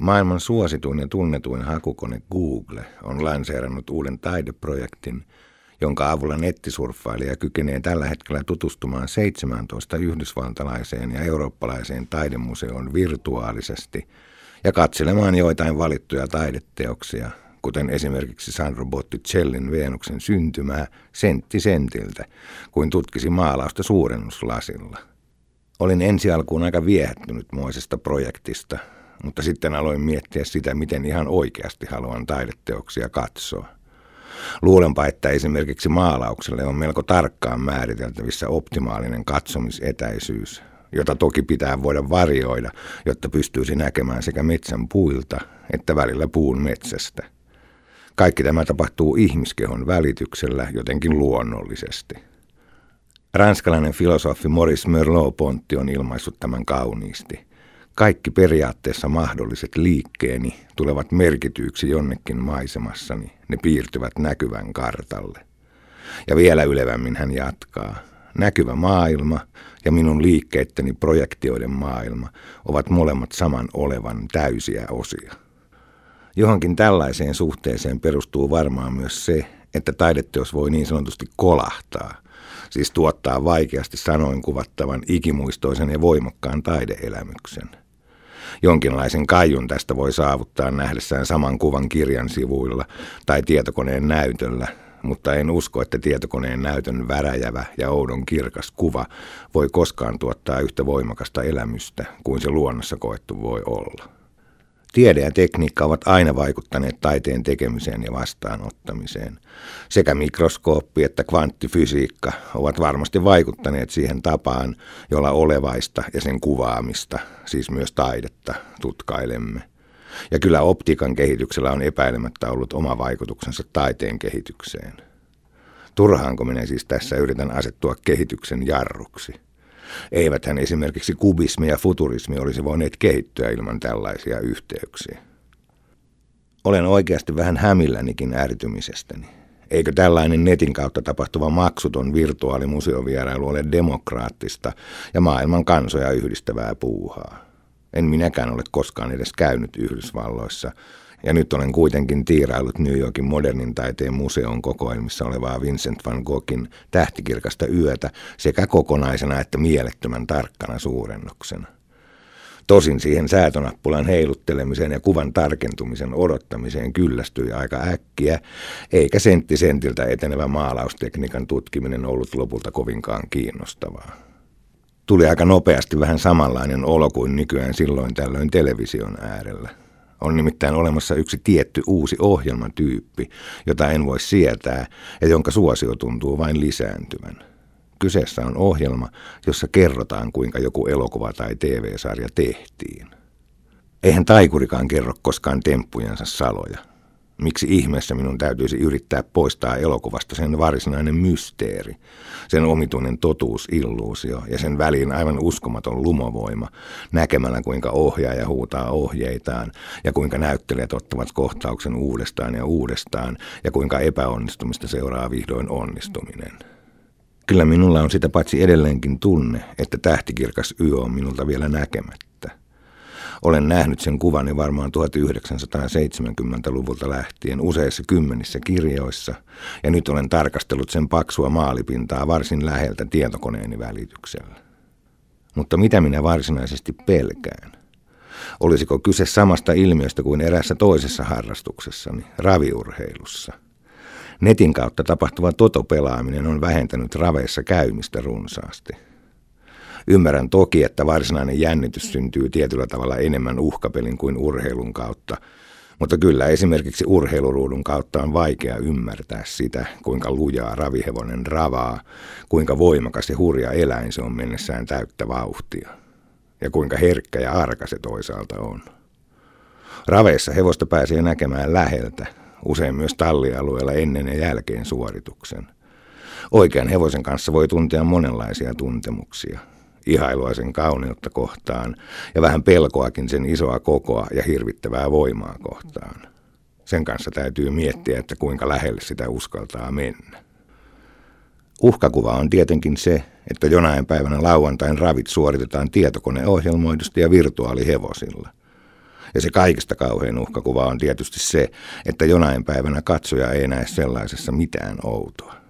Maailman suosituin ja tunnetuin hakukone Google on lanseerannut uuden taideprojektin, jonka avulla nettisurffailija kykenee tällä hetkellä tutustumaan 17 yhdysvaltalaiseen ja eurooppalaiseen taidemuseoon virtuaalisesti ja katselemaan joitain valittuja taideteoksia, kuten esimerkiksi Sandro Botticellin Veenuksen syntymää sentti sentiltä, kuin tutkisi maalausta suurennuslasilla. Olin ensi alkuun aika viehättynyt moisesta projektista, mutta sitten aloin miettiä sitä, miten ihan oikeasti haluan taideteoksia katsoa. Luulenpa, että esimerkiksi maalaukselle on melko tarkkaan määriteltävissä optimaalinen katsomisetäisyys, jota toki pitää voida varjoida, jotta pystyisi näkemään sekä metsän puilta että välillä puun metsästä. Kaikki tämä tapahtuu ihmiskehon välityksellä jotenkin luonnollisesti. Ranskalainen filosofi Maurice Merleau-Pontti on ilmaissut tämän kauniisti. Kaikki periaatteessa mahdolliset liikkeeni tulevat merkityiksi jonnekin maisemassani. Ne piirtyvät näkyvän kartalle. Ja vielä ylevämmin hän jatkaa. Näkyvä maailma ja minun liikkeitteni projektioiden maailma ovat molemmat saman olevan täysiä osia. Johonkin tällaiseen suhteeseen perustuu varmaan myös se, että taideteos voi niin sanotusti kolahtaa, siis tuottaa vaikeasti sanoin kuvattavan ikimuistoisen ja voimakkaan taideelämyksen – Jonkinlaisen kaijun tästä voi saavuttaa nähdessään saman kuvan kirjan sivuilla tai tietokoneen näytöllä, mutta en usko, että tietokoneen näytön väräjävä ja oudon kirkas kuva voi koskaan tuottaa yhtä voimakasta elämystä kuin se luonnossa koettu voi olla. Tiede ja tekniikka ovat aina vaikuttaneet taiteen tekemiseen ja vastaanottamiseen. Sekä mikroskooppi että kvanttifysiikka ovat varmasti vaikuttaneet siihen tapaan, jolla olevaista ja sen kuvaamista, siis myös taidetta, tutkailemme. Ja kyllä optiikan kehityksellä on epäilemättä ollut oma vaikutuksensa taiteen kehitykseen. Turhaanko minä siis tässä yritän asettua kehityksen jarruksi? Eiväthän esimerkiksi kubismi ja futurismi olisi voineet kehittyä ilman tällaisia yhteyksiä. Olen oikeasti vähän hämillänikin ärtymisestäni. Eikö tällainen netin kautta tapahtuva maksuton virtuaalimuseovierailu ole demokraattista ja maailman kansoja yhdistävää puuhaa? En minäkään ole koskaan edes käynyt Yhdysvalloissa, ja nyt olen kuitenkin tiirailut New Yorkin modernin taiteen museon kokoelmissa olevaa Vincent van Goghin tähtikirkasta yötä sekä kokonaisena että mielettömän tarkkana suurennuksena. Tosin siihen säätönappulan heiluttelemiseen ja kuvan tarkentumisen odottamiseen kyllästyi aika äkkiä, eikä sentti sentiltä etenevä maalaustekniikan tutkiminen ollut lopulta kovinkaan kiinnostavaa. Tuli aika nopeasti vähän samanlainen olo kuin nykyään silloin tällöin television äärellä. On nimittäin olemassa yksi tietty uusi ohjelmatyyppi, jota en voi sietää ja jonka suosio tuntuu vain lisääntyvän. Kyseessä on ohjelma, jossa kerrotaan, kuinka joku elokuva tai TV-sarja tehtiin. Eihän taikurikaan kerro koskaan temppujensa saloja. Miksi ihmeessä minun täytyisi yrittää poistaa elokuvasta sen varsinainen mysteeri, sen omituinen totuusilluusio ja sen väliin aivan uskomaton lumovoima, näkemällä kuinka ohjaaja huutaa ohjeitaan ja kuinka näyttelijät ottavat kohtauksen uudestaan ja uudestaan ja kuinka epäonnistumista seuraa vihdoin onnistuminen. Kyllä minulla on sitä paitsi edelleenkin tunne, että tähtikirkas yö on minulta vielä näkemättä. Olen nähnyt sen kuvan varmaan 1970-luvulta lähtien useissa kymmenissä kirjoissa, ja nyt olen tarkastellut sen paksua maalipintaa varsin läheltä tietokoneeni välityksellä. Mutta mitä minä varsinaisesti pelkään? Olisiko kyse samasta ilmiöstä kuin erässä toisessa harrastuksessani, raviurheilussa? Netin kautta tapahtuva totopelaaminen on vähentänyt raveissa käymistä runsaasti – Ymmärrän toki, että varsinainen jännitys syntyy tietyllä tavalla enemmän uhkapelin kuin urheilun kautta, mutta kyllä esimerkiksi urheiluruudun kautta on vaikea ymmärtää sitä, kuinka lujaa ravihevonen ravaa, kuinka voimakas ja hurja eläin se on mennessään täyttä vauhtia, ja kuinka herkkä ja arka se toisaalta on. Raveissa hevosta pääsee näkemään läheltä, usein myös tallialueella ennen ja jälkeen suorituksen. Oikean hevosen kanssa voi tuntea monenlaisia tuntemuksia – ihailua sen kauneutta kohtaan ja vähän pelkoakin sen isoa kokoa ja hirvittävää voimaa kohtaan. Sen kanssa täytyy miettiä, että kuinka lähelle sitä uskaltaa mennä. Uhkakuva on tietenkin se, että jonain päivänä lauantain ravit suoritetaan tietokoneohjelmoidusti ja virtuaalihevosilla. Ja se kaikista kauhein uhkakuva on tietysti se, että jonain päivänä katsoja ei näe sellaisessa mitään outoa.